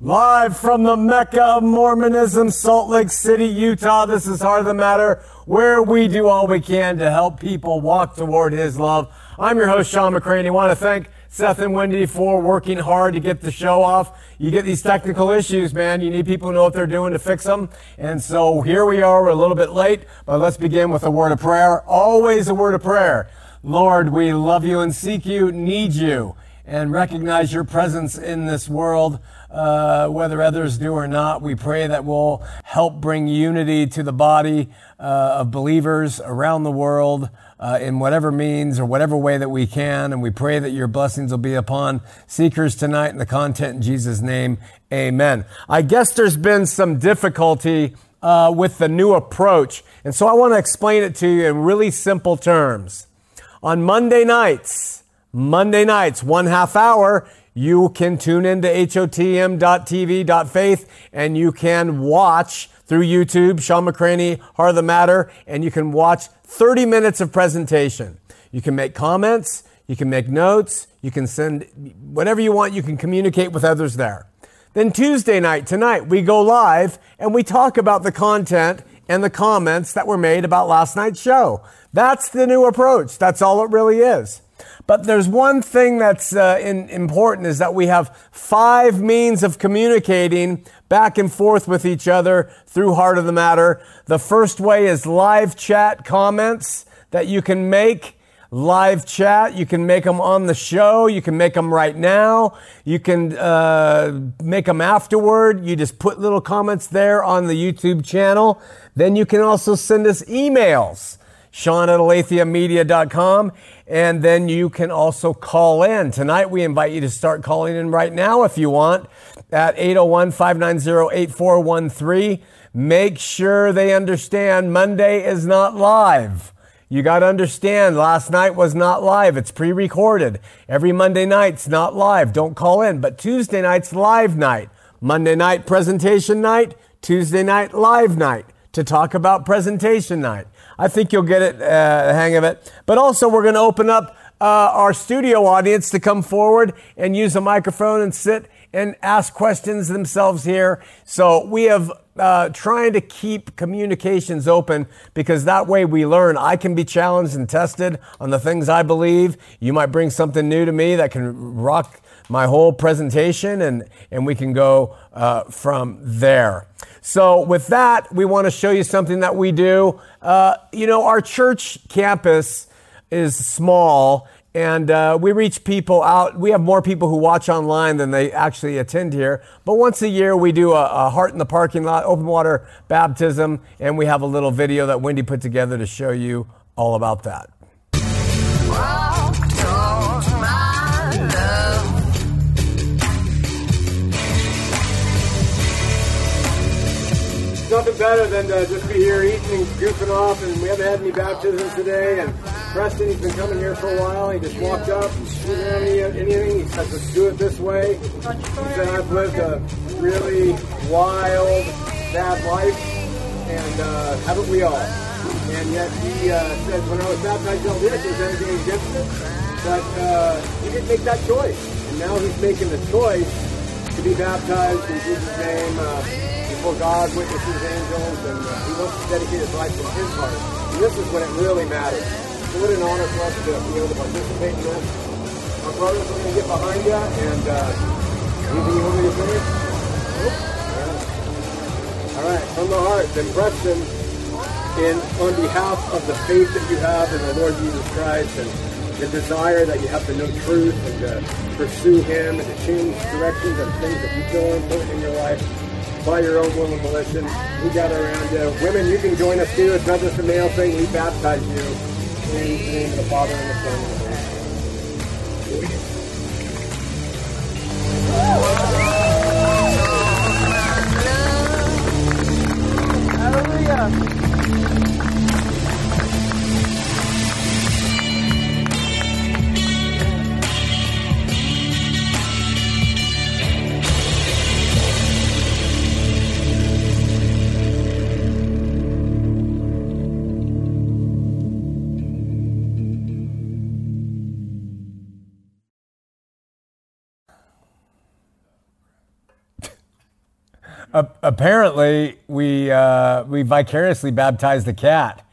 Live from the Mecca of Mormonism, Salt Lake City, Utah. This is Heart of the Matter, where we do all we can to help people walk toward His love. I'm your host, Shawn McCraney. I want to thank Seth and Wendy for working hard to get the show off. You get these technical issues, man. You need people who know what they're doing to fix them. And so here we are. We're a little bit late, but let's begin with a word of prayer. Always a word of prayer. Lord, we love you and seek you, need you, and recognize your presence in this world uh, whether others do or not. We pray that will help bring unity to the body uh, of believers around the world uh, in whatever means or whatever way that we can. And we pray that your blessings will be upon seekers tonight and the content in Jesus' name. Amen. I guess there's been some difficulty uh, with the new approach. And so I want to explain it to you in really simple terms. On Monday nights, Monday nights, one half hour, you can tune into hotm.tv.faith and you can watch through YouTube, Shawn McCraney, Heart of the Matter, and you can watch 30 minutes of presentation. You can make comments, you can make notes, you can send whatever you want, you can communicate with others there. Then Tuesday night, tonight, we go live and we talk about the content and the comments that were made about last night's show. That's the new approach. That's all it really is. But there's one thing that's uh, in, important is that we have five means of communicating back and forth with each other through Heart of the Matter. The first way is live chat comments that you can make. Live chat, you can make them on the show. You can make them right now. You can uh, make them afterward. You just put little comments there on the YouTube channel. Then you can also send us emails. Shawn at alatheamedia.com. And then you can also call in. Tonight, we invite you to start calling in right now if you want at 801 590 8413. Make sure they understand Monday is not live. You got to understand, last night was not live. It's pre recorded. Every Monday night's not live. Don't call in. But Tuesday night's live night. Monday night, presentation night. Tuesday night, live night to talk about presentation night. I think you'll get it, uh, hang of it. But also, we're going to open up uh, our studio audience to come forward and use a microphone and sit and ask questions themselves here. So we have uh, trying to keep communications open because that way we learn. I can be challenged and tested on the things I believe. You might bring something new to me that can rock my whole presentation, and, and we can go uh, from there. So, with that, we want to show you something that we do. Uh, you know, our church campus is small, and uh, we reach people out. We have more people who watch online than they actually attend here. But once a year, we do a, a Heart in the Parking Lot open water baptism, and we have a little video that Wendy put together to show you all about that. Better than to just be here eating and goofing off. And we haven't had any baptisms today. And Preston, he's been coming here for a while. He just walked up. He didn't have any, anything. He said, let's do it this way. He said, I've lived a really wild, bad life. And uh, haven't we all? And yet he uh, said, when I was baptized in this, is anything against it? But uh, he didn't make that choice. And now he's making the choice to be baptized in Jesus' name. Uh, before God, witnesses, angels, and uh, he wants to dedicate his life from his heart. And this is when it really matters. So what an honor for us to be able to participate in this. Our brothers are going to get behind you, and uh, anything you want me to say? All right, from the heart, then Preston, in on behalf of the faith that you have in the Lord Jesus Christ and the desire that you have to know truth and to pursue Him and to change directions and things that you feel are important in your life by your own will and volition. We gather around you. Women, you can join us too. It's not just a male thing. We baptize you in the name of the Father and the Son and the Holy. Apparently we uh, we vicariously baptized the cat.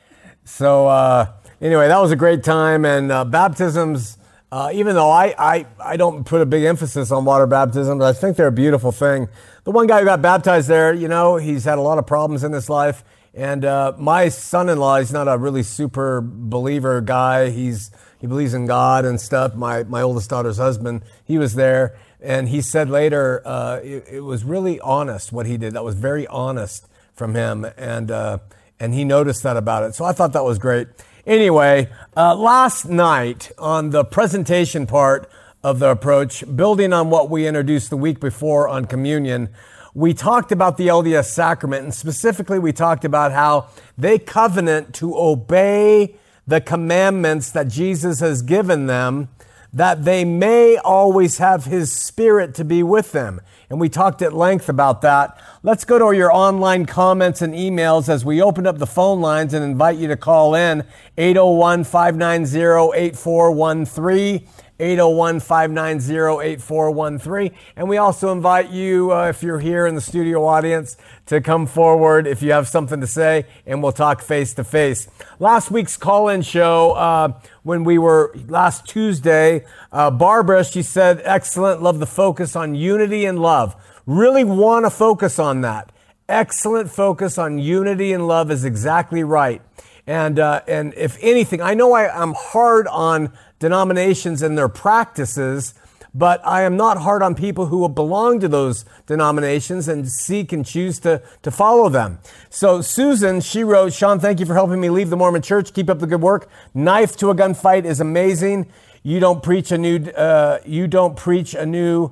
So uh, anyway, that was a great time, and uh, baptisms. Uh, even though I, I, I don't put a big emphasis on water baptisms, I think they're a beautiful thing. The one guy who got baptized there, you know, he's had a lot of problems in his life. And uh, my son-in-law, he's not a really super believer guy. He's he believes in God and stuff. My my oldest daughter's husband, he was there, and he said later uh, it, it, was really honest what he did. That was very honest from him, and uh, and he noticed that about it. So I thought that was great. Anyway, uh, last night on the presentation part of the approach, building on what we introduced the week before on communion, we talked about the LDS sacrament, and specifically, we talked about how they covenant to obey the commandments that Jesus has given them, that they may always have His Spirit to be with them. And we talked at length about that. Let's go to your online comments and emails as we open up the phone lines and invite you to call in 801 590 8413. 801 590 8413. And we also invite you, uh, if you're here in the studio audience, to come forward if you have something to say, and we'll talk face to face. Last week's call in show, uh, when we were last Tuesday, uh, Barbara, she said, excellent, love the focus on unity and love. Really want to focus on that. Excellent focus on unity and love is exactly right. And, uh, and if anything, I know I, I'm hard on denominations and their practices, but I am not hard on people who belong to those denominations and seek and choose to, to follow them. So Susan, she wrote, Shawn, thank you for helping me leave the Mormon church. Keep up the good work. Knife to a gunfight is amazing. You don't preach a new, uh, you don't preach a new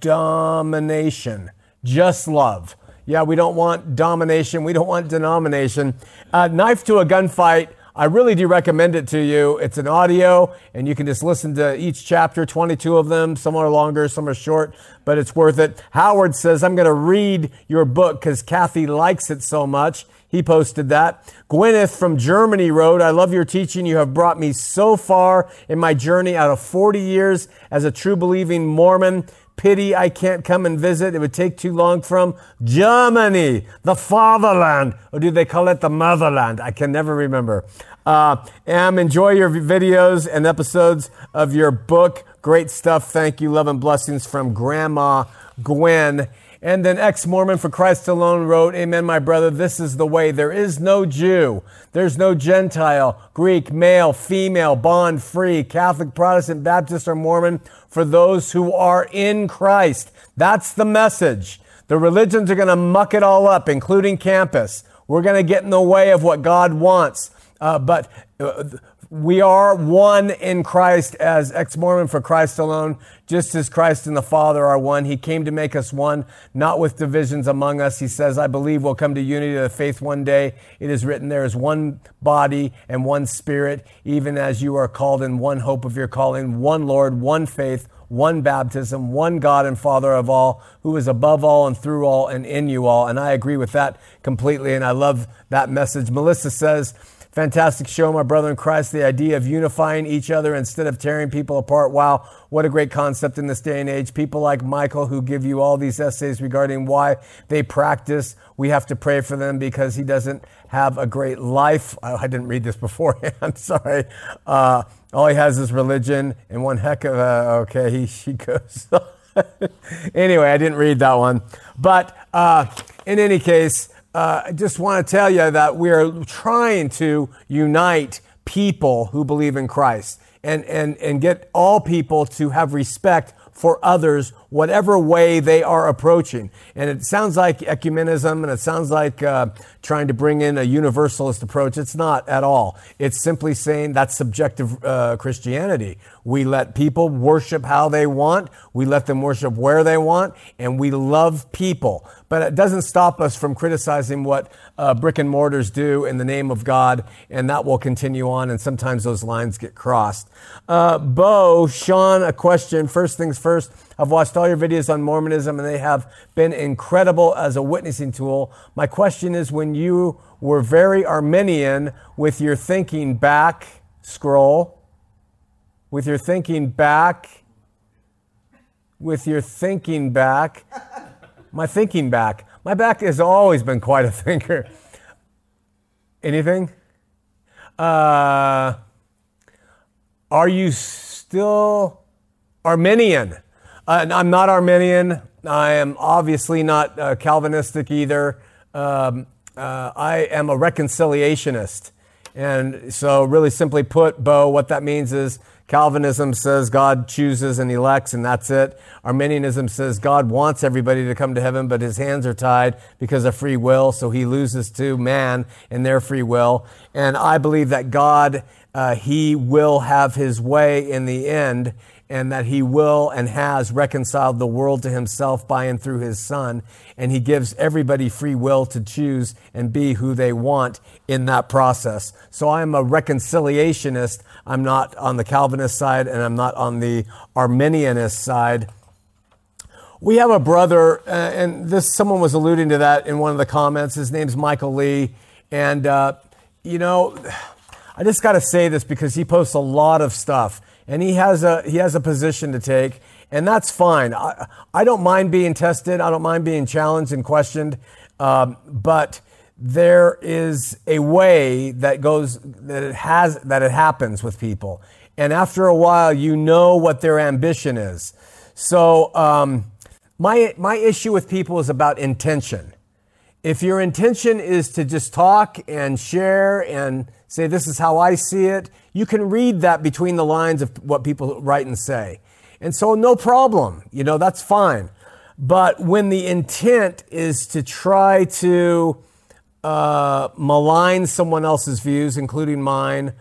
domination, just love. Yeah, we don't want domination. We don't want denomination. Uh, knife to a gunfight I really do recommend it to you. It's an audio, and you can just listen to each chapter, 22 of them. Some are longer, some are short, but it's worth it. Howard says, I'm going to read your book because Kathy likes it so much. He posted that. Gwyneth from Germany wrote, I love your teaching. You have brought me so far in my journey out of 40 years as a true believing Mormon. Pity I can't come and visit. It would take too long from Germany, the fatherland. Or do they call it the motherland? I can never remember. Uh, Am, enjoy your videos and episodes of your book. Great stuff. Thank you. Love and blessings from Grandma Gwen. And then ex Mormon for Christ alone wrote, Amen, my brother, this is the way. There is no Jew, there's no Gentile, Greek, male, female, bond, free, Catholic, Protestant, Baptist, or Mormon for those who are in Christ. That's the message. The religions are going to muck it all up, including campus. We're going to get in the way of what God wants. Uh, but uh, we are one in Christ as ex Mormon for Christ alone, just as Christ and the Father are one. He came to make us one, not with divisions among us. He says, I believe we'll come to unity of the faith one day. It is written, there is one body and one spirit, even as you are called in one hope of your calling, one Lord, one faith, one baptism, one God and Father of all, who is above all and through all and in you all. And I agree with that completely. And I love that message. Melissa says, Fantastic show, my brother in Christ. The idea of unifying each other instead of tearing people apart. Wow, what a great concept in this day and age. People like Michael who give you all these essays regarding why they practice. We have to pray for them because he doesn't have a great life. I didn't read this beforehand. Sorry. Uh, all he has is religion and one heck of a, okay, he, she goes. anyway, I didn't read that one. But uh, in any case, uh, I just want to tell you that we are trying to unite people who believe in Christ and, and, and get all people to have respect for others, whatever way they are approaching. And it sounds like ecumenism and it sounds like uh, trying to bring in a universalist approach. It's not at all. It's simply saying that's subjective uh, Christianity. We let people worship how they want, we let them worship where they want, and we love people. But it doesn't stop us from criticizing what uh, brick and mortars do in the name of God, and that will continue on, and sometimes those lines get crossed. Uh, Bo, Shawn, a question. First things first, I've watched all your videos on Mormonism, and they have been incredible as a witnessing tool. My question is when you were very Arminian with your thinking back, scroll, with your thinking back, with your thinking back, My thinking back. My back has always been quite a thinker. Anything? Uh, are you still Arminian? Uh, I'm not Arminian. I am obviously not uh, Calvinistic either. Um, uh, I am a reconciliationist. And so, really simply put, Bo, what that means is Calvinism says God chooses and elects, and that's it. Arminianism says God wants everybody to come to heaven, but his hands are tied because of free will, so he loses to man in their free will. And I believe that God, uh, he will have his way in the end, and that he will and has reconciled the world to himself by and through his son. And he gives everybody free will to choose and be who they want in that process. So I'm a reconciliationist. I'm not on the Calvinist side and I'm not on the Arminianist side. We have a brother, uh, and this someone was alluding to that in one of the comments. His name's Michael Lee, and uh, you know, I just got to say this because he posts a lot of stuff and he has a he has a position to take, and that's fine. I, I don't mind being tested. I don't mind being challenged and questioned, um, but there is a way that goes that it has that it happens with people, and after a while, you know what their ambition is. So um, my my issue with people is about intention. If your intention is to just talk and share and say, This is how I see it, you can read that between the lines of what people write and say. And so, no problem. You know, that's fine. But when the intent is to try to uh, malign someone else's views, including mine,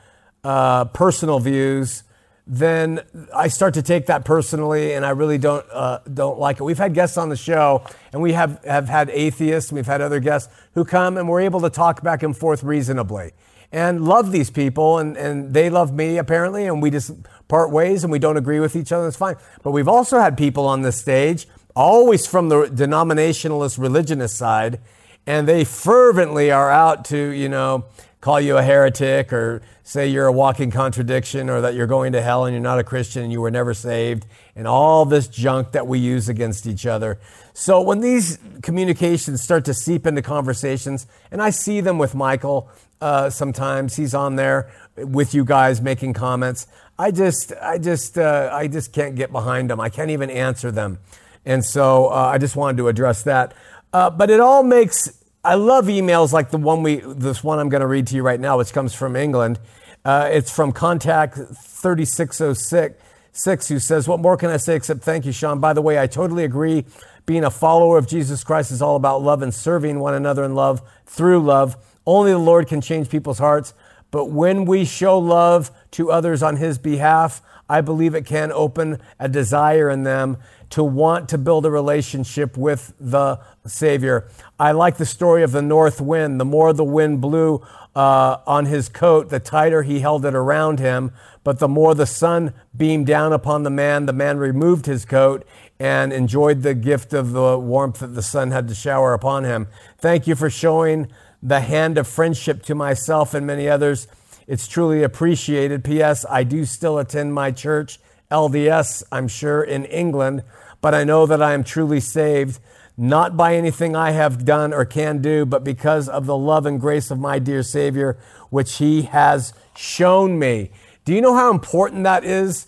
uh, personal views, then I start to take that personally, and I really don't uh, don't like it. We've had guests on the show, and we have have had atheists, and we've had other guests who come, and we're able to talk back and forth reasonably and love these people, and, and they love me apparently, and we just part ways and we don't agree with each other. It's fine. But we've also had people on this stage, always from the denominationalist religionist side, and they fervently are out to, you know, call you a heretic or say you're a walking contradiction or that you're going to hell and you're not a Christian and you were never saved and all this junk that we use against each other. So when these communications start to seep into conversations, and I see them with Michael uh, sometimes, he's on there with you guys making comments. I just, I just, uh, I just can't get behind them. I can't even answer them, and so uh, I just wanted to address that. Uh, but it all makes I love emails like the one we, this one I'm going to read to you right now, which comes from England. Uh, it's from Contact 3606, who says, What more can I say except thank you, Shawn? By the way, I totally agree. Being a follower of Jesus Christ is all about love and serving one another in love through love. Only the Lord can change people's hearts. But when we show love to others on His behalf, I believe it can open a desire in them to want to build a relationship with the Savior. I like the story of the north wind. The more the wind blew uh, on his coat, the tighter he held it around him. But the more the sun beamed down upon the man, the man removed his coat and enjoyed the gift of the warmth that the sun had to shower upon him. Thank you for showing the hand of friendship to myself and many others. It's truly appreciated. P.S. I do still attend my church, LDS, I'm sure, in England but I know that I am truly saved, not by anything I have done or can do, but because of the love and grace of my dear Savior, which He has shown me. Do you know how important that is?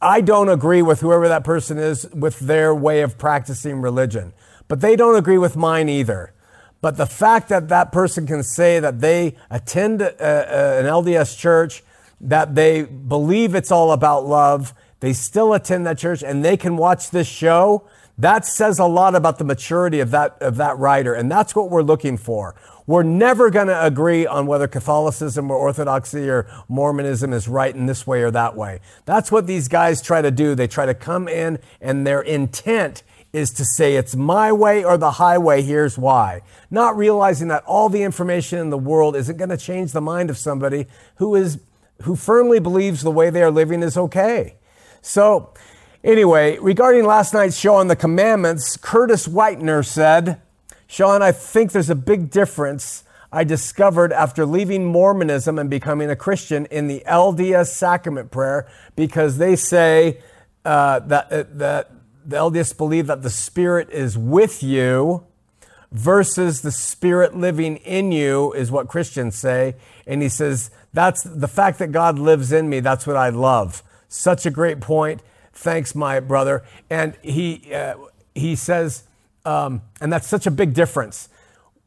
I don't agree with whoever that person is with their way of practicing religion, but they don't agree with mine either. But the fact that that person can say that they attend a, a, an LDS church, that they believe it's all about love, they still attend that church and they can watch this show. That says a lot about the maturity of that, of that writer. And that's what we're looking for. We're never going to agree on whether Catholicism or Orthodoxy or Mormonism is right in this way or that way. That's what these guys try to do. They try to come in and their intent is to say it's my way or the highway, here's why. Not realizing that all the information in the world isn't going to change the mind of somebody who is, who firmly believes the way they are living is okay. So, anyway, regarding last night's show on the commandments, Curtis Whitener said, Shawn, I think there's a big difference I discovered after leaving Mormonism and becoming a Christian in the LDS sacrament prayer because they say uh, that, uh, that the LDS believe that the Spirit is with you versus the Spirit living in you, is what Christians say. And he says, that's the fact that God lives in me, that's what I love. Such a great point. Thanks, my brother. And he, uh, he says, um, and that's such a big difference.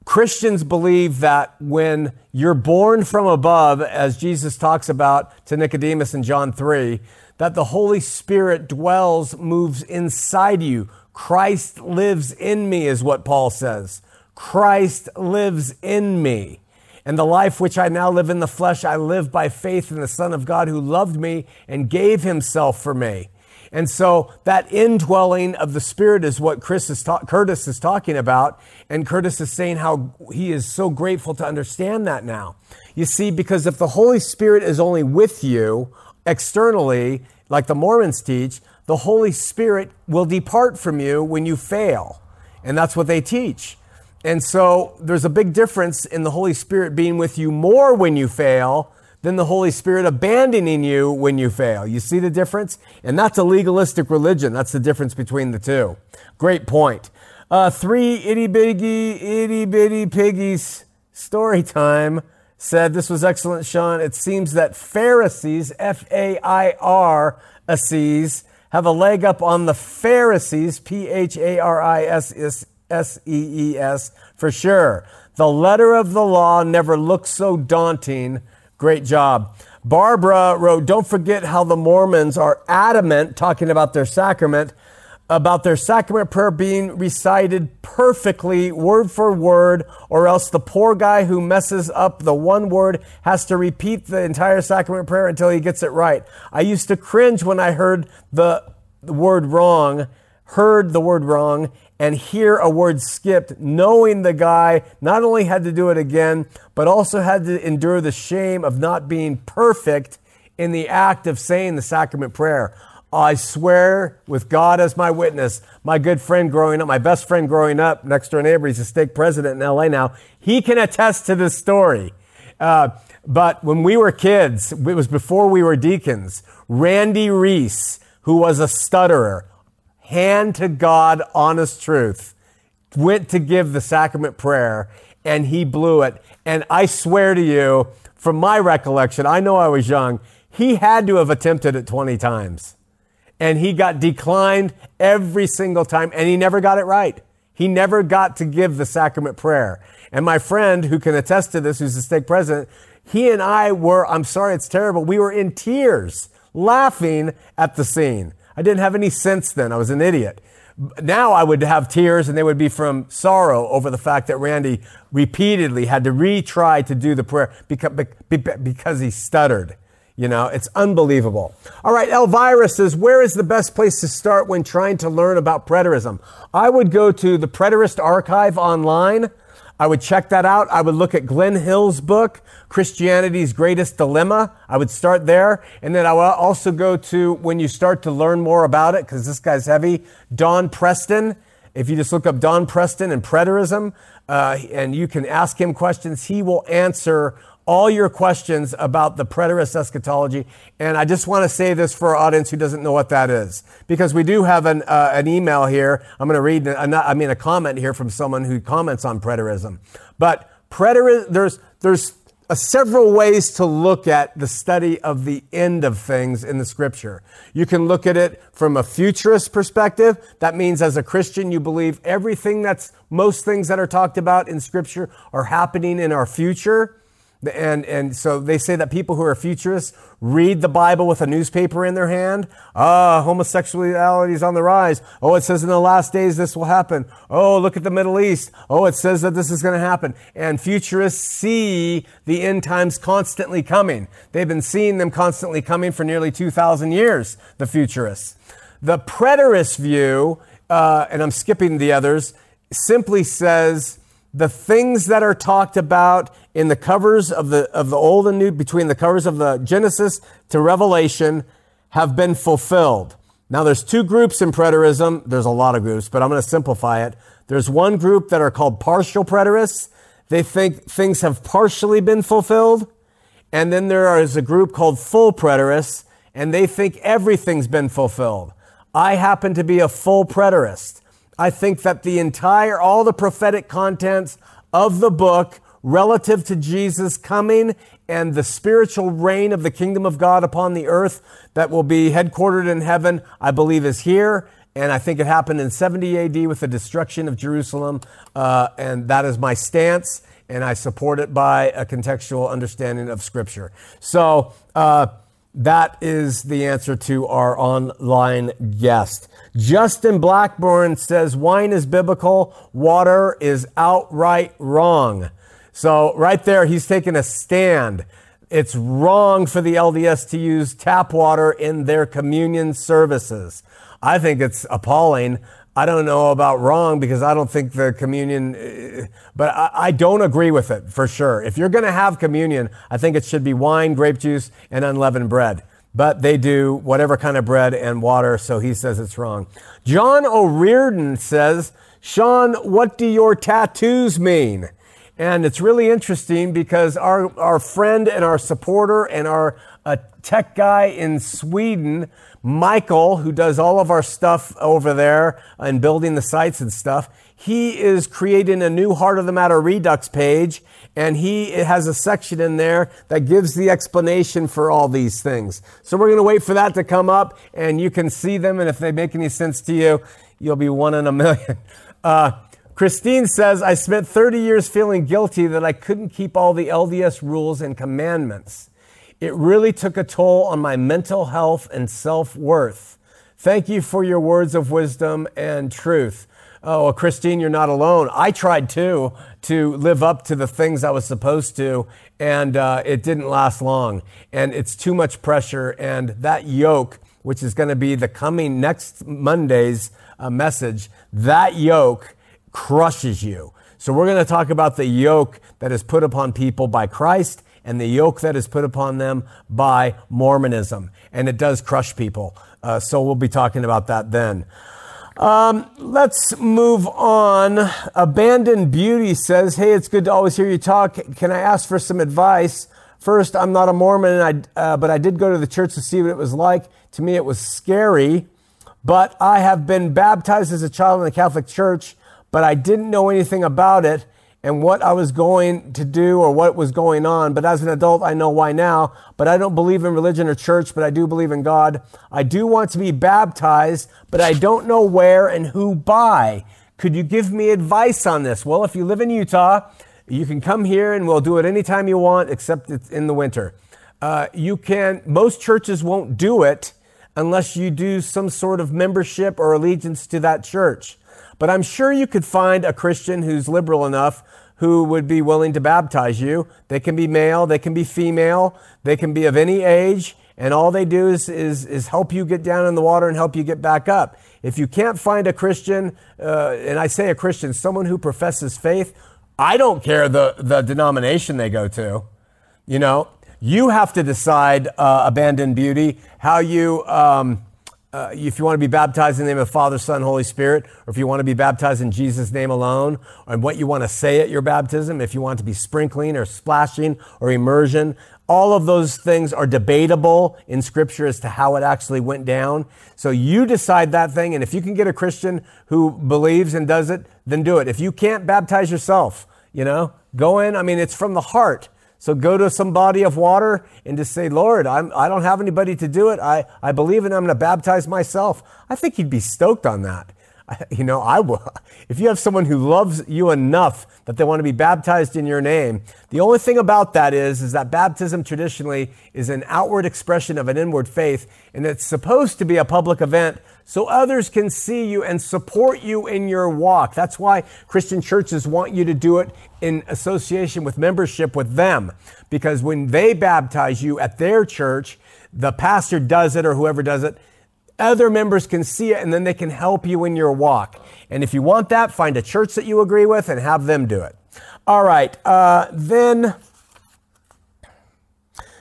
Christians believe that when you're born from above, as Jesus talks about to Nicodemus in John 3, that the Holy Spirit dwells, moves inside you. Christ lives in me, is what Paul says. Christ lives in me. And the life which I now live in the flesh, I live by faith in the Son of God who loved me and gave himself for me. And so that indwelling of the Spirit is what Chris is ta- Curtis is talking about. And Curtis is saying how he is so grateful to understand that now. You see, because if the Holy Spirit is only with you externally, like the Mormons teach, the Holy Spirit will depart from you when you fail. And that's what they teach. And so there's a big difference in the Holy Spirit being with you more when you fail than the Holy Spirit abandoning you when you fail. You see the difference? And that's a legalistic religion. That's the difference between the two. Great point. Uh, three itty bitty, itty bitty piggies story time said this was excellent, Shawn. It seems that Pharisees, F A I R, have a leg up on the Pharisees, P H A R I S S E E S, for sure. The letter of the law never looks so daunting. Great job. Barbara wrote, Don't forget how the Mormons are adamant, talking about their sacrament, about their sacrament prayer being recited perfectly, word for word, or else the poor guy who messes up the one word has to repeat the entire sacrament prayer until he gets it right. I used to cringe when I heard the, word wrong, heard the word wrong, and hear a word skipped, knowing the guy not only had to do it again, but also had to endure the shame of not being perfect in the act of saying the sacrament prayer. I swear with God as my witness, my good friend growing up, my best friend growing up, next door neighbor, he's a stake president in LA now, he can attest to this story. Uh, but when we were kids, it was before we were deacons, Randy Reese, who was a stutterer, hand to God, honest truth, went to give the sacrament prayer and he blew it. And I swear to you, from my recollection, I know I was young, he had to have attempted it 20 times. And he got declined every single time and he never got it right. He never got to give the sacrament prayer. And my friend who can attest to this, who's the stake president, he and I were, I'm sorry, it's terrible. We were in tears laughing at the scene. I didn't have any sense then. I was an idiot. Now I would have tears and they would be from sorrow over the fact that Randy repeatedly had to retry to do the prayer because, because he stuttered. You know, it's unbelievable. All right, Elvira says, where is the best place to start when trying to learn about preterism? I would go to the Preterist Archive online. I would check that out. I would look at Glenn Hill's book, Christianity's Greatest Dilemma. I would start there. And then I would also go to, when you start to learn more about it, because this guy's heavy, Don Preston. If you just look up Don Preston and preterism, uh, and you can ask him questions, he will answer all your questions about the preterist eschatology. And I just want to say this for our audience who doesn't know what that is, because we do have an, uh, an email here. I'm going to read, I mean, a comment here from someone who comments on preterism. But preterism, there's, there's uh, several ways to look at the study of the end of things in the scripture. You can look at it from a futurist perspective. That means as a Christian, you believe everything that's, most things that are talked about in scripture are happening in our future. And, and so they say that people who are futurists read the Bible with a newspaper in their hand. Ah, homosexuality is on the rise. Oh, it says in the last days this will happen. Oh, look at the Middle East. Oh, it says that this is going to happen. And futurists see the end times constantly coming. They've been seeing them constantly coming for nearly 2,000 years, the futurists. The preterist view, uh, and I'm skipping the others, simply says, the things that are talked about in the covers of the, of the Old and New, between the covers of the Genesis to Revelation, have been fulfilled. Now, there's two groups in preterism. There's a lot of groups, but I'm going to simplify it. There's one group that are called partial preterists. They think things have partially been fulfilled. And then there is a group called full preterists, and they think everything's been fulfilled. I happen to be a full preterist. I think that the entire, all the prophetic contents of the book relative to Jesus coming and the spiritual reign of the kingdom of God upon the earth that will be headquartered in heaven, I believe is here. And I think it happened in 70 AD with the destruction of Jerusalem. Uh, and that is my stance. And I support it by a contextual understanding of Scripture. So uh, that is the answer to our online guest. Justin Blackburn says wine is biblical, water is outright wrong. So, right there, he's taking a stand. It's wrong for the LDS to use tap water in their communion services. I think it's appalling. I don't know about wrong because I don't think the communion, uh, but I, I don't agree with it for sure. If you're going to have communion, I think it should be wine, grape juice, and unleavened bread. But they do whatever kind of bread and water, so he says it's wrong. John O'Reardon says, Shawn, what do your tattoos mean? And it's really interesting because our, our friend and our supporter and our uh, tech guy in Sweden, Michael, who does all of our stuff over there and building the sites and stuff, he is creating a new Heart of the Matter Redux page, and he has a section in there that gives the explanation for all these things. So we're going to wait for that to come up, and you can see them, and if they make any sense to you, you'll be one in a million. Uh, Christine says, I spent 30 years feeling guilty that I couldn't keep all the LDS rules and commandments. It really took a toll on my mental health and self worth. Thank you for your words of wisdom and truth. Oh, well, Christine, you're not alone. I tried too to live up to the things I was supposed to, and uh, it didn't last long. And it's too much pressure. And that yoke, which is going to be the coming next Monday's uh, message, that yoke crushes you. So we're going to talk about the yoke that is put upon people by Christ and the yoke that is put upon them by Mormonism. And it does crush people. Uh, so we'll be talking about that then. Um, let's move on. Abandoned Beauty says, Hey, it's good to always hear you talk. Can I ask for some advice? First, I'm not a Mormon, I, uh, but I did go to the church to see what it was like. To me, it was scary. But I have been baptized as a child in the Catholic Church but I didn't know anything about it and what I was going to do or what was going on. But as an adult, I know why now. But I don't believe in religion or church, but I do believe in God. I do want to be baptized, but I don't know where and who by. Could you give me advice on this? Well, if you live in Utah, you can come here and we'll do it anytime you want, except it's in the winter. Uh, you can, most churches won't do it unless you do some sort of membership or allegiance to that church. But I'm sure you could find a Christian who's liberal enough who would be willing to baptize you. They can be male, they can be female, they can be of any age, and all they do is, is, is help you get down in the water and help you get back up. If you can't find a Christian, uh, and I say a Christian, someone who professes faith, I don't care the, the denomination they go to. You know, you have to decide, uh, abandoned beauty, how you. Um, uh, if you want to be baptized in the name of Father, Son, Holy Spirit, or if you want to be baptized in Jesus' name alone, and what you want to say at your baptism, if you want to be sprinkling or splashing or immersion, all of those things are debatable in Scripture as to how it actually went down. So you decide that thing, and if you can get a Christian who believes and does it, then do it. If you can't baptize yourself, you know, go in. I mean, it's from the heart. So go to some body of water and just say, Lord, I'm, I don't have anybody to do it. I, I believe and I'm going to baptize myself. I think he'd be stoked on that. You know, I will. If you have someone who loves you enough that they want to be baptized in your name, the only thing about that is, is that baptism traditionally is an outward expression of an inward faith, and it's supposed to be a public event so others can see you and support you in your walk. That's why Christian churches want you to do it in association with membership with them. Because when they baptize you at their church, the pastor does it or whoever does it, other members can see it and then they can help you in your walk. And if you want that, find a church that you agree with and have them do it. All right. Uh, then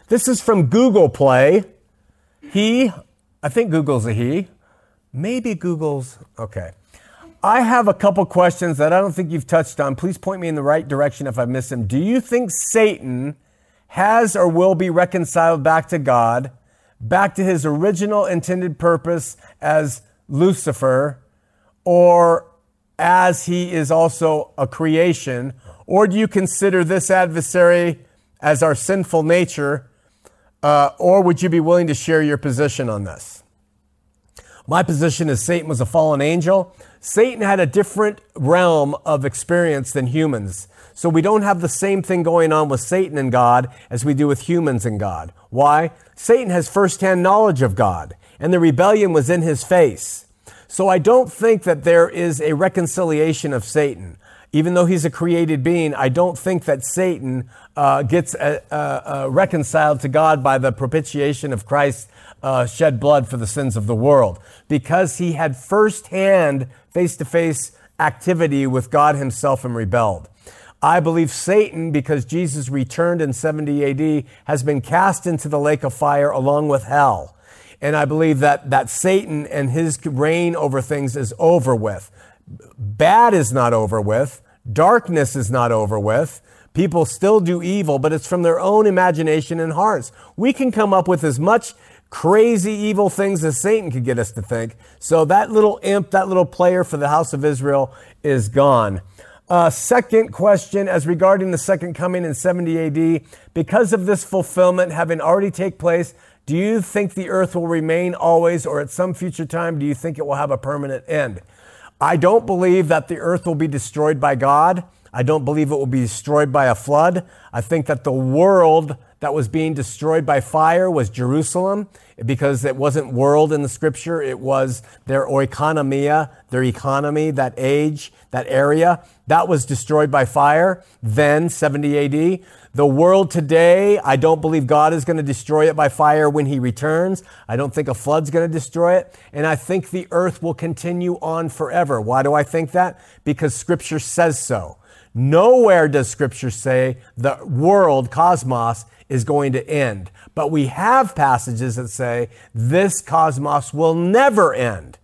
this is from Google Play. He, I think Google's a he. Maybe Google's, okay. I have a couple questions that I don't think you've touched on. Please point me in the right direction if I miss them. Do you think Satan has or will be reconciled back to God, back to his original intended purpose as Lucifer, or as he is also a creation? Or do you consider this adversary as our sinful nature? Uh, or would you be willing to share your position on this? My position is Satan was a fallen angel. Satan had a different realm of experience than humans. So we don't have the same thing going on with Satan and God as we do with humans and God. Why? Satan has firsthand knowledge of God, and the rebellion was in his face. So I don't think that there is a reconciliation of Satan. Even though he's a created being, I don't think that Satan uh, gets uh, uh, reconciled to God by the propitiation of Christ uh, shed blood for the sins of the world because he had firsthand face to face activity with God himself and rebelled. I believe Satan, because Jesus returned in 70 AD, has been cast into the lake of fire along with hell. And I believe that, that Satan and his reign over things is over with. Bad is not over with. Darkness is not over with. People still do evil, but it's from their own imagination and hearts. We can come up with as much crazy evil things as Satan could get us to think. So that little imp, that little player for the house of Israel is gone. Uh, second question, as regarding the second coming in 70 AD, because of this fulfillment having already take place, do you think the earth will remain always, or at some future time, do you think it will have a permanent end? I don't believe that the earth will be destroyed by God. I don't believe it will be destroyed by a flood. I think that the world that was being destroyed by fire was Jerusalem because it wasn't world in the scripture. It was their oikonomia, their economy, that age, that area. That was destroyed by fire then, 70 AD. The world today, I don't believe God is going to destroy it by fire when he returns. I don't think a flood's going to destroy it. And I think the earth will continue on forever. Why do I think that? Because scripture says so. Nowhere does scripture say the world, cosmos, is going to end. But we have passages that say this cosmos will never end.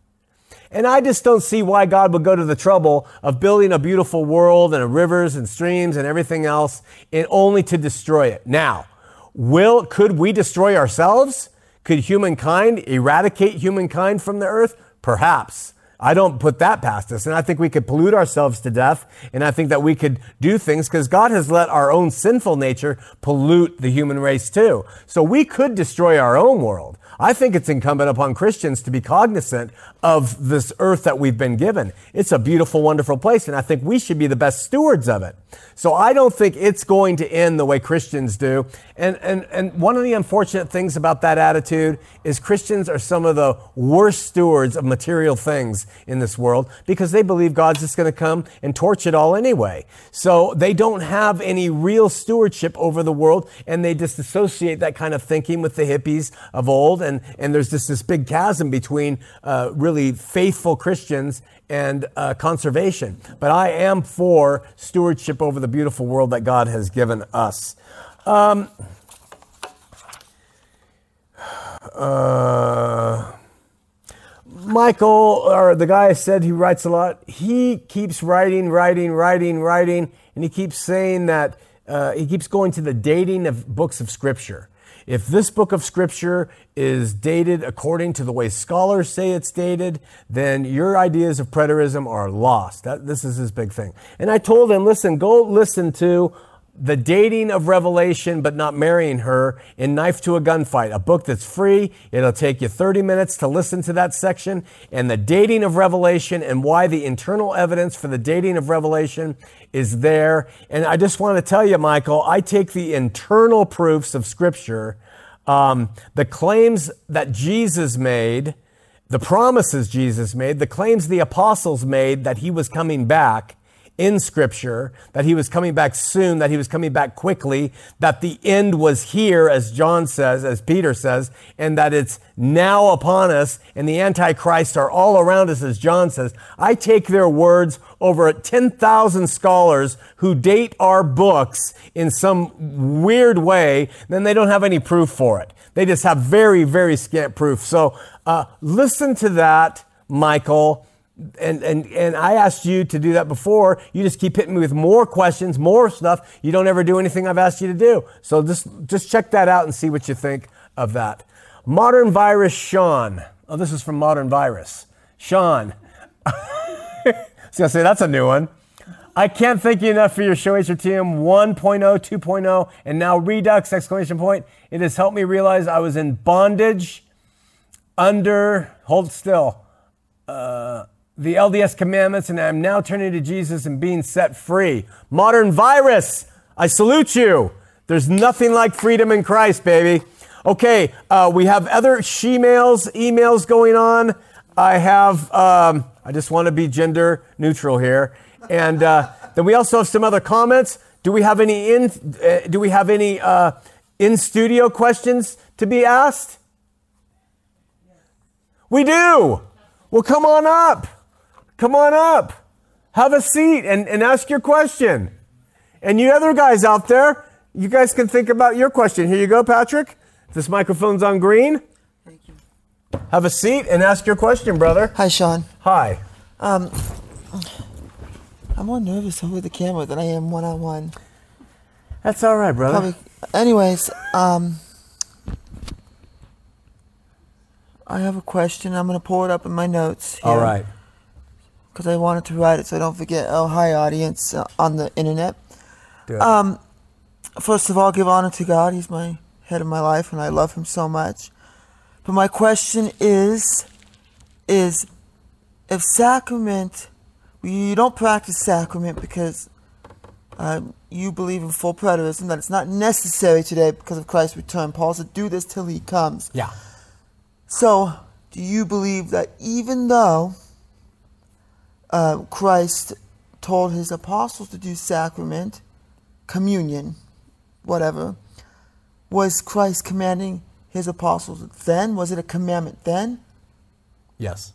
And I just don't see why God would go to the trouble of building a beautiful world and rivers and streams and everything else and only to destroy it. Now, will, could we destroy ourselves? Could humankind eradicate humankind from the earth? Perhaps. I don't put that past us. And I think we could pollute ourselves to death. And I think that we could do things because God has let our own sinful nature pollute the human race too. So we could destroy our own world. I think it's incumbent upon Christians to be cognizant of this earth that we've been given. It's a beautiful, wonderful place, and I think we should be the best stewards of it. So I don't think it's going to end the way Christians do. And, and, and one of the unfortunate things about that attitude is Christians are some of the worst stewards of material things in this world because they believe God's just going to come and torch it all anyway. So they don't have any real stewardship over the world and they disassociate that kind of thinking with the hippies of old. And, and there's just this big chasm between uh, really faithful Christians and uh, conservation. But I am for stewardship over the beautiful world that God has given us. Um, uh, Michael, or the guy I said he writes a lot, he keeps writing, writing, writing, writing, and he keeps saying that uh, he keeps going to the dating of books of Scripture. If this book of scripture is dated according to the way scholars say it's dated, then your ideas of preterism are lost. That, this is his big thing. And I told him, listen, go listen to the dating of Revelation, but not marrying her in Knife to a Gunfight, a book that's free. It'll take you 30 minutes to listen to that section and the dating of Revelation and why the internal evidence for the dating of Revelation is there. And I just want to tell you, Michael, I take the internal proofs of Scripture, um, the claims that Jesus made, the promises Jesus made, the claims the apostles made that he was coming back in scripture, that he was coming back soon, that he was coming back quickly, that the end was here, as John says, as Peter says, and that it's now upon us, and the Antichrist are all around us, as John says. I take their words over 10,000 scholars who date our books in some weird way, then they don't have any proof for it. They just have very, very scant proof. So uh, listen to that, Michael and, and, and I asked you to do that before. You just keep hitting me with more questions, more stuff. You don't ever do anything I've asked you to do. So just, just check that out and see what you think of that. Modern Virus Shawn. Oh, this is from Modern Virus. Shawn. I was gonna say that's a new one. I can't thank you enough for your show HOTM 1.0, 2.0, and now Redux! Exclamation point. It has helped me realize I was in bondage under. Hold still. Uh, the LDS commandments, and I'm now turning to Jesus and being set free. Modern virus, I salute you. There's nothing like freedom in Christ, baby. Okay, uh, we have other she-mails, emails going on. I have, um, I just want to be gender neutral here. And uh, then we also have some other comments. Do we have any in, uh, do we have any uh, in studio questions to be asked? We do. Well, come on up. Come on up. Have a seat and, and ask your question. And you other guys out there, you guys can think about your question. Here you go, Patrick. This microphone's on green. Thank you. Have a seat and ask your question, brother. Hi, Shawn. Hi. Um, I'm more nervous over the camera than I am one on one. That's all right, brother. Probably. Anyways, um, I have a question. I'm gonna pull it up in my notes. All right. Because I wanted to write it so I don't forget. Oh, hi, audience uh, on the internet. Um, first of all, give honor to God. He's my head of my life, and I love Him so much. But my question is, is if sacrament, you don't practice sacrament because um, you believe in full preterism, that it's not necessary today because of Christ's return. Paul said, do this till He comes. yeah. So, do you believe that even though uh, Christ told his apostles to do sacrament, communion, whatever, was Christ commanding his apostles then? Was it a commandment then? Yes.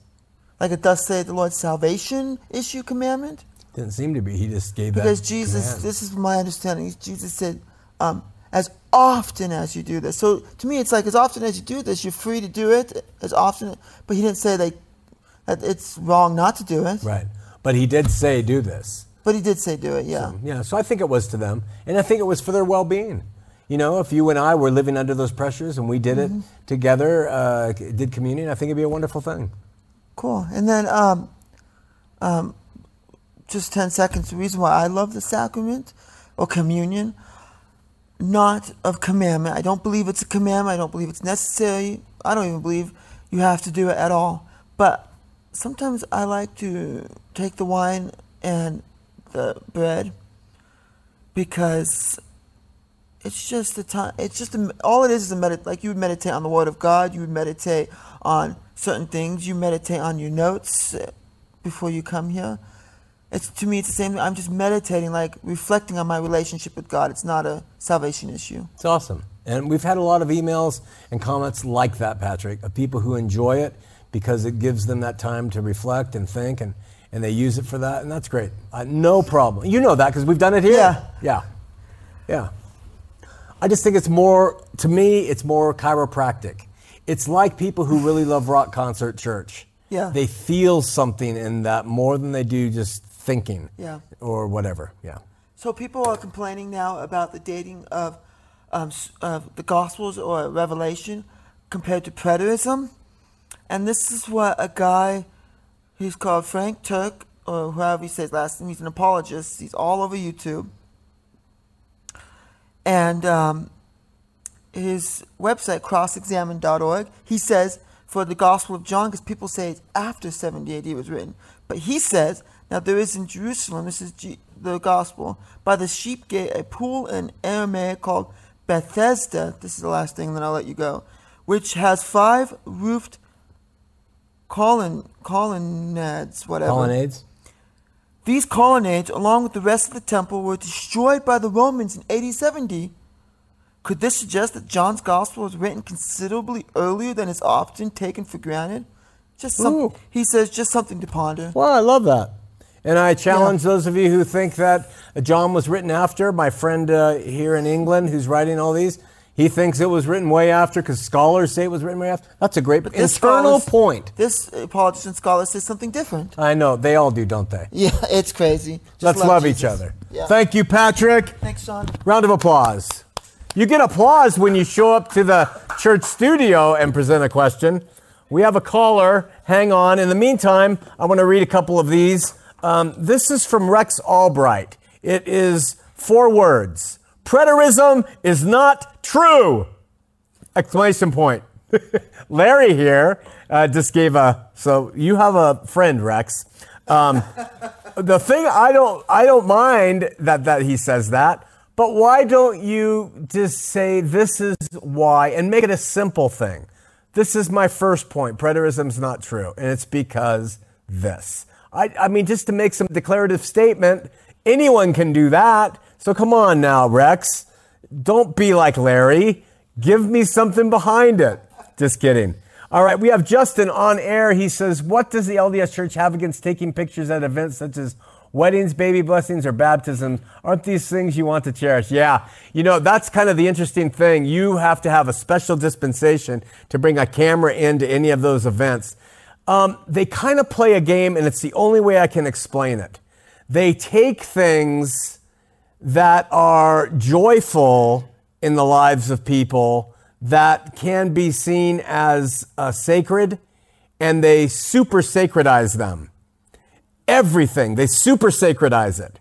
Like it does say the Lord's salvation issue commandment? Didn't seem to be. He just gave Because that. Because Jesus, command. this is my understanding, Jesus said, um, as often as you do this. So to me, it's like as often as you do this, you're free to do it as often. But he didn't say that it's wrong not to do it. Right. But he did say, do this. But he did say do it, yeah. Yeah. So I think it was to them. And I think it was for their well being. You know, if you and I were living under those pressures and we did Mm-hmm. it together, uh, did communion, I think it'd be a wonderful thing. Cool. And then, um, um, just 10 seconds. The reason why I love the sacrament or communion, not of commandment. I don't believe it's a commandment. I don't believe it's necessary. I don't even believe you have to do it at all. But sometimes I like to take the wine and the bread because it's just the time. It's just a, all it is is a medit. Like you would meditate on the Word of God. You would meditate on certain things. You meditate on your notes before you come here. It's to me, it's the same. I'm just meditating, like reflecting on my relationship with God. It's not a salvation issue. It's awesome. And we've had a lot of emails and comments like that, Patrick, of people who enjoy it because it gives them that time to reflect and think and, and they use it for that. And that's great. Uh, no problem. You know that because we've done it here. Yeah. Yeah. Yeah. I just think it's more, to me, it's more chiropractic. It's like people who really love rock concert church. Yeah. They feel something in that more than they do just thinking. Yeah. Or whatever. Yeah. So people are complaining now about the dating of, um, of the Gospels or Revelation compared to preterism, and this is what a guy, he's called Frank Turk or whoever he says last name. He's an apologist. He's all over YouTube, and um, his website crossexamine.org. He says for the Gospel of John, because people say it's after 70 AD was written, but he says now there is in Jerusalem. This is G- the Gospel by the sheep gate a pool in Aramaic called Bethesda. This is the last thing, then I'll let you go. Which has five roofed colon colonnades, whatever. Colonnades? These colonnades, along with the rest of the temple, were destroyed by the Romans in AD 70. Could this suggest that John's gospel was written considerably earlier than is often taken for granted? Just some, he says, just something to ponder. Well, I love that. And I challenge those of you who think that John was written after. My friend uh, here in England who's writing all these, he thinks it was written way after because scholars say it was written way after. That's a great This internal point. This politician scholar says something different. I know. They all do, don't they? Yeah, it's crazy. Just Let's love, each other. Yeah. Thank you, Patrick. Thanks, Shawn. Round of applause. You get applause when you show up to the church studio and present a question. We have a caller. Hang on. In the meantime, I want to read a couple of these. Um, this is from Rex Albright. It is four words. Preterism is not true! Exclamation point. Larry here uh, just gave a. So you have a friend, Rex. Um, the thing I don't I don't mind that that he says that, but why don't you just say this is why and make it a simple thing? This is my first point. Preterism's not true, and it's because this. I, I mean, just to make some declarative statement, anyone can do that. So come on now, Rex. Don't be like Larry. Give me something behind it. Just kidding. All right, we have Justin on air. He says, What does the LDS Church have against taking pictures at events such as weddings, baby blessings, or baptisms? Aren't these things you want to cherish? Yeah, you know, that's kind of the interesting thing. You have to have a special dispensation to bring a camera into any of those events. Um, they kind of play a game, and it's the only way I can explain it. They take things that are joyful in the lives of people that can be seen as uh, sacred and they super sacredize them. Everything, they super sacredize it.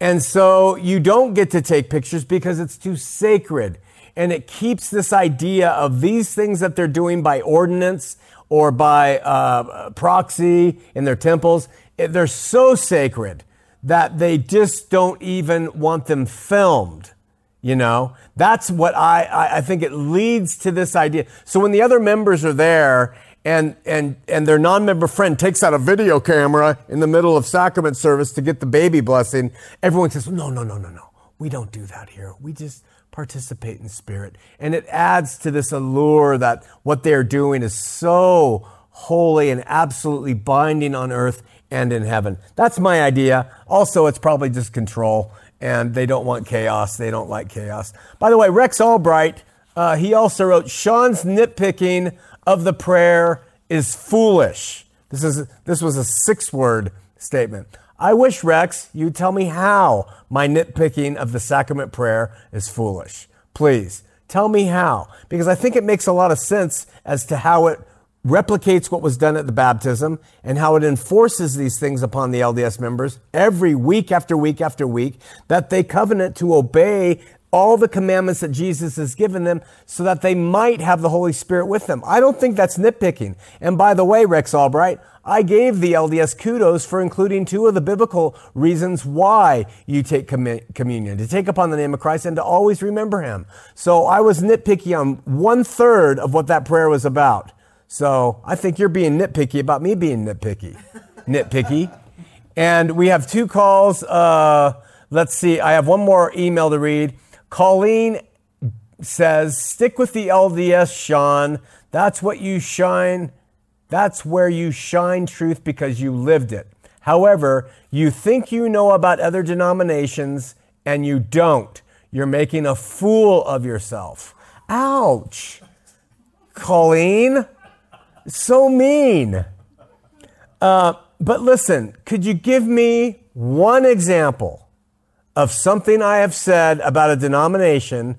And so you don't get to take pictures because it's too sacred. And it keeps this idea of these things that they're doing by ordinance or by uh, proxy in their temples, they're so sacred that they just don't even want them filmed. You know, that's what I, I, I think it leads to this idea. So when the other members are there and, and, and their non-member friend takes out a video camera in the middle of sacrament service to get the baby blessing, everyone says, no, no, no, no, no. We don't do that here. We just participate in spirit. And it adds to this allure that what they're doing is so holy and absolutely binding on earth and in heaven. That's my idea. Also, it's probably just control and they don't want chaos. They don't like chaos. By the way, Rex Albright, uh, he also wrote, Shawn's nitpicking of the prayer is foolish. This, is, this was a six word statement. I wish, Rex, you'd tell me how my nitpicking of the sacrament prayer is foolish. Please, tell me how. Because I think it makes a lot of sense as to how it replicates what was done at the baptism and how it enforces these things upon the LDS members every week after week after week that they covenant to obey all the commandments that Jesus has given them so that they might have the Holy Spirit with them. I don't think that's nitpicking. And by the way, Rex Albright, I gave the LDS kudos for including two of the biblical reasons why you take com- communion to take upon the name of Christ and to always remember Him. So I was nitpicky on one third of what that prayer was about. So I think you're being nitpicky about me being nitpicky. nitpicky. And we have two calls. Uh, let's see. I have one more email to read. Colleen says, stick with the LDS, Shawn. That's what you shine. That's where you shine truth because you lived it. However, you think you know about other denominations and you don't. You're making a fool of yourself. Ouch. Colleen. So mean. Uh, but listen, could you give me one example of something I have said about a denomination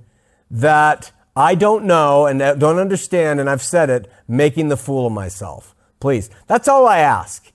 that I don't know and don't understand, and I've said it, making the fool of myself? Please. That's all I ask.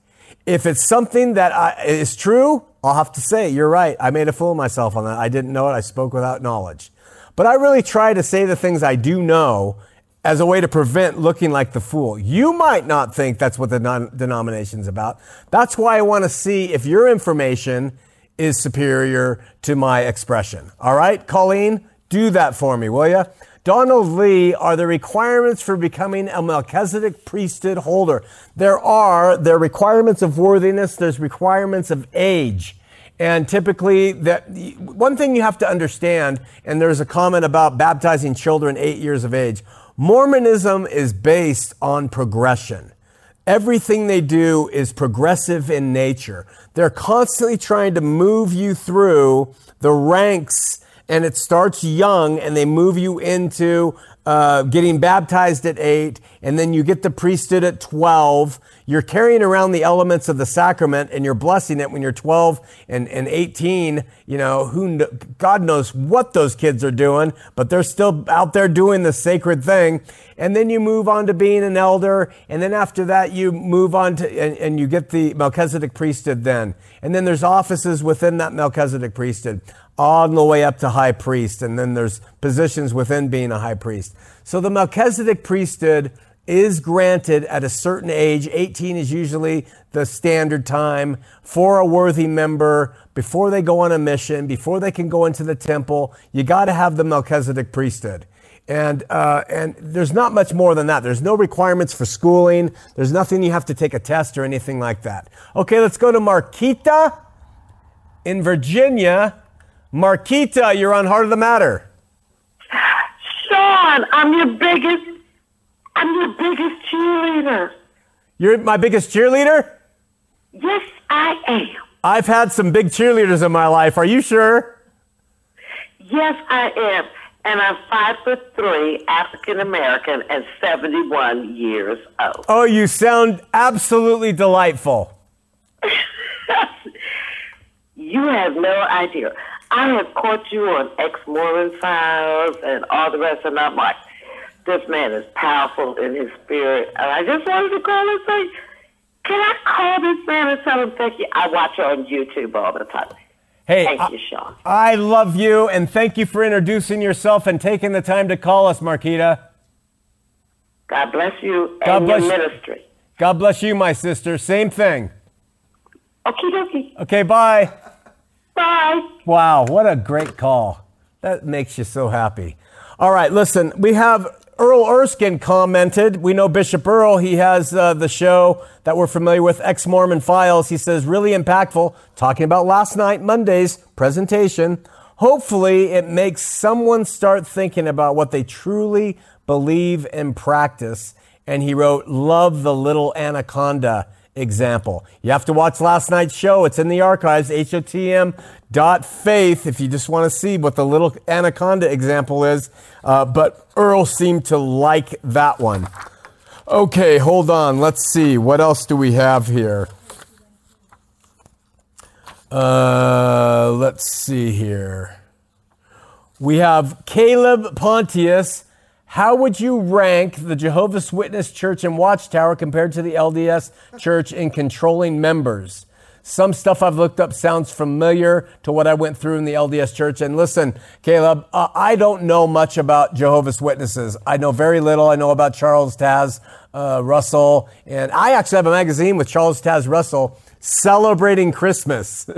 If it's something that I, is true, I'll have to say, you're right. I made a fool of myself on that. I didn't know it. I spoke without knowledge. But I really try to say the things I do know as a way to prevent looking like the fool. You might not think that's what the non- denomination's about. That's why I want to see if your information is superior to my expression. All right, Colleen, do that for me, will you? Donald Lee, are the requirements for becoming a Melchizedek priesthood holder? There are. There are requirements of worthiness. There's requirements of age. And typically, that one thing you have to understand, and there's a comment about baptizing children eight years of age. Mormonism is based on progression. Everything they do is progressive in nature. They're constantly trying to move you through the ranks, and it starts young, and they move you into uh, getting baptized at eight, and then you get the priesthood at 12. You're carrying around the elements of the sacrament and you're blessing it when you're 12 and, and 18. You know, who God knows what those kids are doing, but they're still out there doing the sacred thing. And then you move on to being an elder. And then after that, you move on to, and, and you get the Melchizedek priesthood then. And then there's offices within that Melchizedek priesthood on the way up to high priest. And then there's positions within being a high priest. So the Melchizedek priesthood is granted at a certain age. 18 is usually the standard time for a worthy member before they go on a mission, before they can go into the temple. You got to have the Melchizedek priesthood. And, uh, and there's not much more than that. There's no requirements for schooling. There's nothing you have to take a test or anything like that. Okay, let's go to Marquita in Virginia. Marquita, you're on Heart of the Matter. Shawn, I'm your biggest, I'm your biggest cheerleader. You're my biggest cheerleader? Yes, I am. I've had some big cheerleaders in my life. Are you sure? Yes, I am. And I'm five foot three, African American, and 71 years old. Oh, you sound absolutely delightful. you have no idea. I have caught you on ex Mormon files and all the rest, and I'm like, this man is powerful in his spirit. And I just wanted to call and say, can I call this man and tell him thank you? I watch on YouTube all the time. Hey, thank you, Shawn. I love you, and thank you for introducing yourself and taking the time to call us, Marquita. God bless you God and bless your ministry. God bless you, my sister. Same thing. Okie dokie. Okay, bye. Bye. Wow, what a great call. That makes you so happy. All right, listen, we have Earl Erskine commented. We know Bishop Earl, he has uh, the show that we're familiar with, Ex Mormon Files. He says, really impactful, talking about last night, Monday's presentation. Hopefully, it makes someone start thinking about what they truly believe and practice. And he wrote, Love the little anaconda example. You have to watch last night's show. It's in the archives, hotm dot faith, if you just want to see what the little anaconda example is. Uh, but Earl seemed to like that one. Okay, hold on. Let's see. What else do we have here? Uh, let's see here. We have Caleb Pontius how would you rank the Jehovah's Witness Church and Watchtower compared to the LDS Church in controlling members? Some stuff I've looked up sounds familiar to what I went through in the LDS Church. And listen, Caleb, uh, I don't know much about Jehovah's Witnesses. I know very little. I know about Charles Taze uh, Russell. And I actually have a magazine with Charles Taze Russell celebrating Christmas.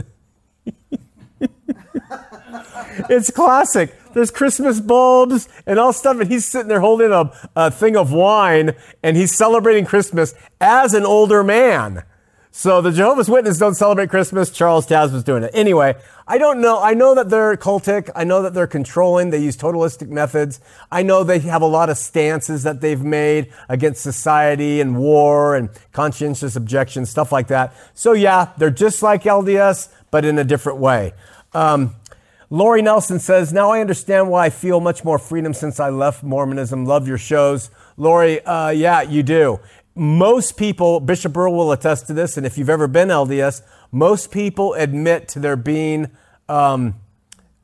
it's classic. There's Christmas bulbs and all stuff, and he's sitting there holding a, a thing of wine and he's celebrating Christmas as an older man. So the Jehovah's Witnesses don't celebrate Christmas. Charles was doing it. Anyway, I don't know. I know that they're cultic. I know that they're controlling. They use totalistic methods. I know they have a lot of stances that they've made against society and war and conscientious objection, stuff like that. So yeah, they're just like LDS, but in a different way. Um, Lori Nelson says, Now I understand why I feel much more freedom since I left Mormonism. Love your shows. Lori, uh, yeah, you do. Most people, Bishop Earl will attest to this, and if you've ever been LDS, most people admit to there being um,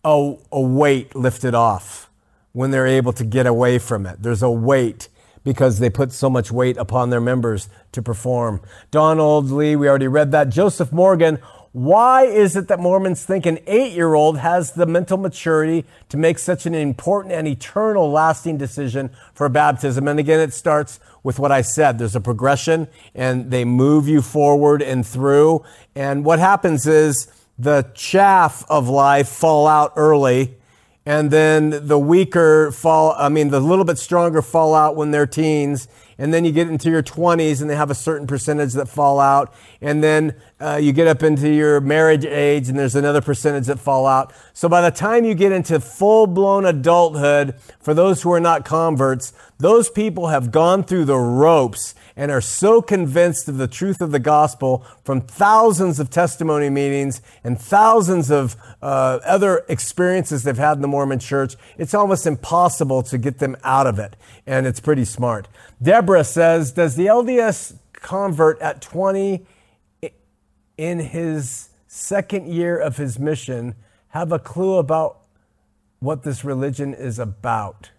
a, a weight lifted off when they're able to get away from it. There's a weight because they put so much weight upon their members to perform. Donald Lee, we already read that. Joseph Morgan, why is it that Mormons think an eight year old has the mental maturity to make such an important and eternal lasting decision for baptism? And again, it starts with what I said. There's a progression and they move you forward and through. And what happens is the chaff of life fall out early and then the weaker fall, I mean, the little bit stronger fall out when they're teens. And then you get into your 20s and they have a certain percentage that fall out. And then uh, you get up into your marriage age and there's another percentage that fall out. So by the time you get into full blown adulthood, for those who are not converts, those people have gone through the ropes and are so convinced of the truth of the gospel from thousands of testimony meetings and thousands of uh, other experiences they've had in the Mormon church, it's almost impossible to get them out of it. And it's pretty smart. Deborah says, Does the LDS convert at 20 in his second year of his mission have a clue about what this religion is about?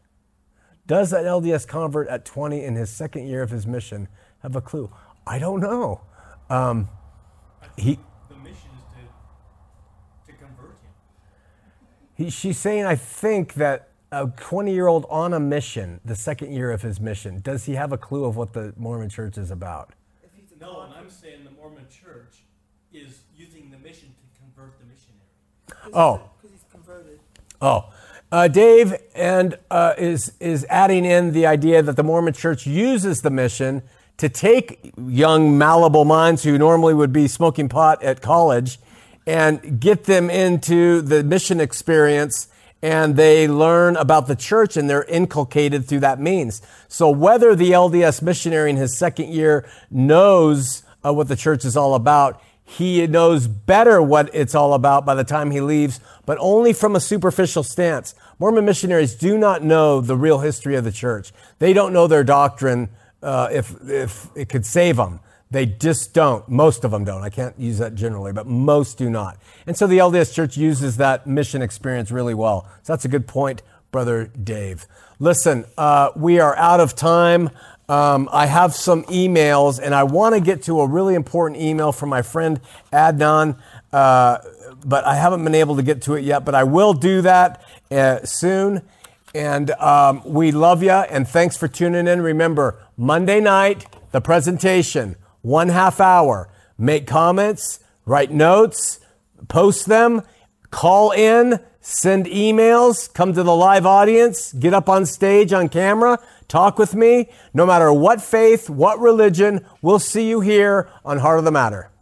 Does that LDS convert at 20 in his second year of his mission have a clue? I don't know. Um, he, the mission is to, to convert him. he, she's saying, I think that a 20 year old on a mission, the second year of his mission, does he have a clue of what the Mormon church is about? No, and I'm saying the Mormon church is using the mission to convert the missionary. Oh. Because he's converted. Oh, uh, Dave and uh, is is adding in the idea that the Mormon Church uses the mission to take young malleable minds who normally would be smoking pot at college and get them into the mission experience and they learn about the church and they're inculcated through that means. So whether the LDS missionary in his second year knows uh, what the church is all about, he knows better what it's all about by the time he leaves, but only from a superficial stance. Mormon missionaries do not know the real history of the church. They don't know their doctrine uh, if, if it could save them. They just don't. Most of them don't. I can't use that generally, but most do not. And so the LDS Church uses that mission experience really well. So that's a good point, Brother Dave. Listen, uh, we are out of time. Um, I have some emails, and I want to get to a really important email from my friend Adnan, uh, but I haven't been able to get to it yet. But I will do that uh, soon. And um, we love you, and thanks for tuning in. Remember, Monday night, the presentation, one half hour. Make comments, write notes, post them, call in, send emails, come to the live audience, get up on stage on camera, talk with me. No matter what faith, what religion, we'll see you here on Heart of the Matter.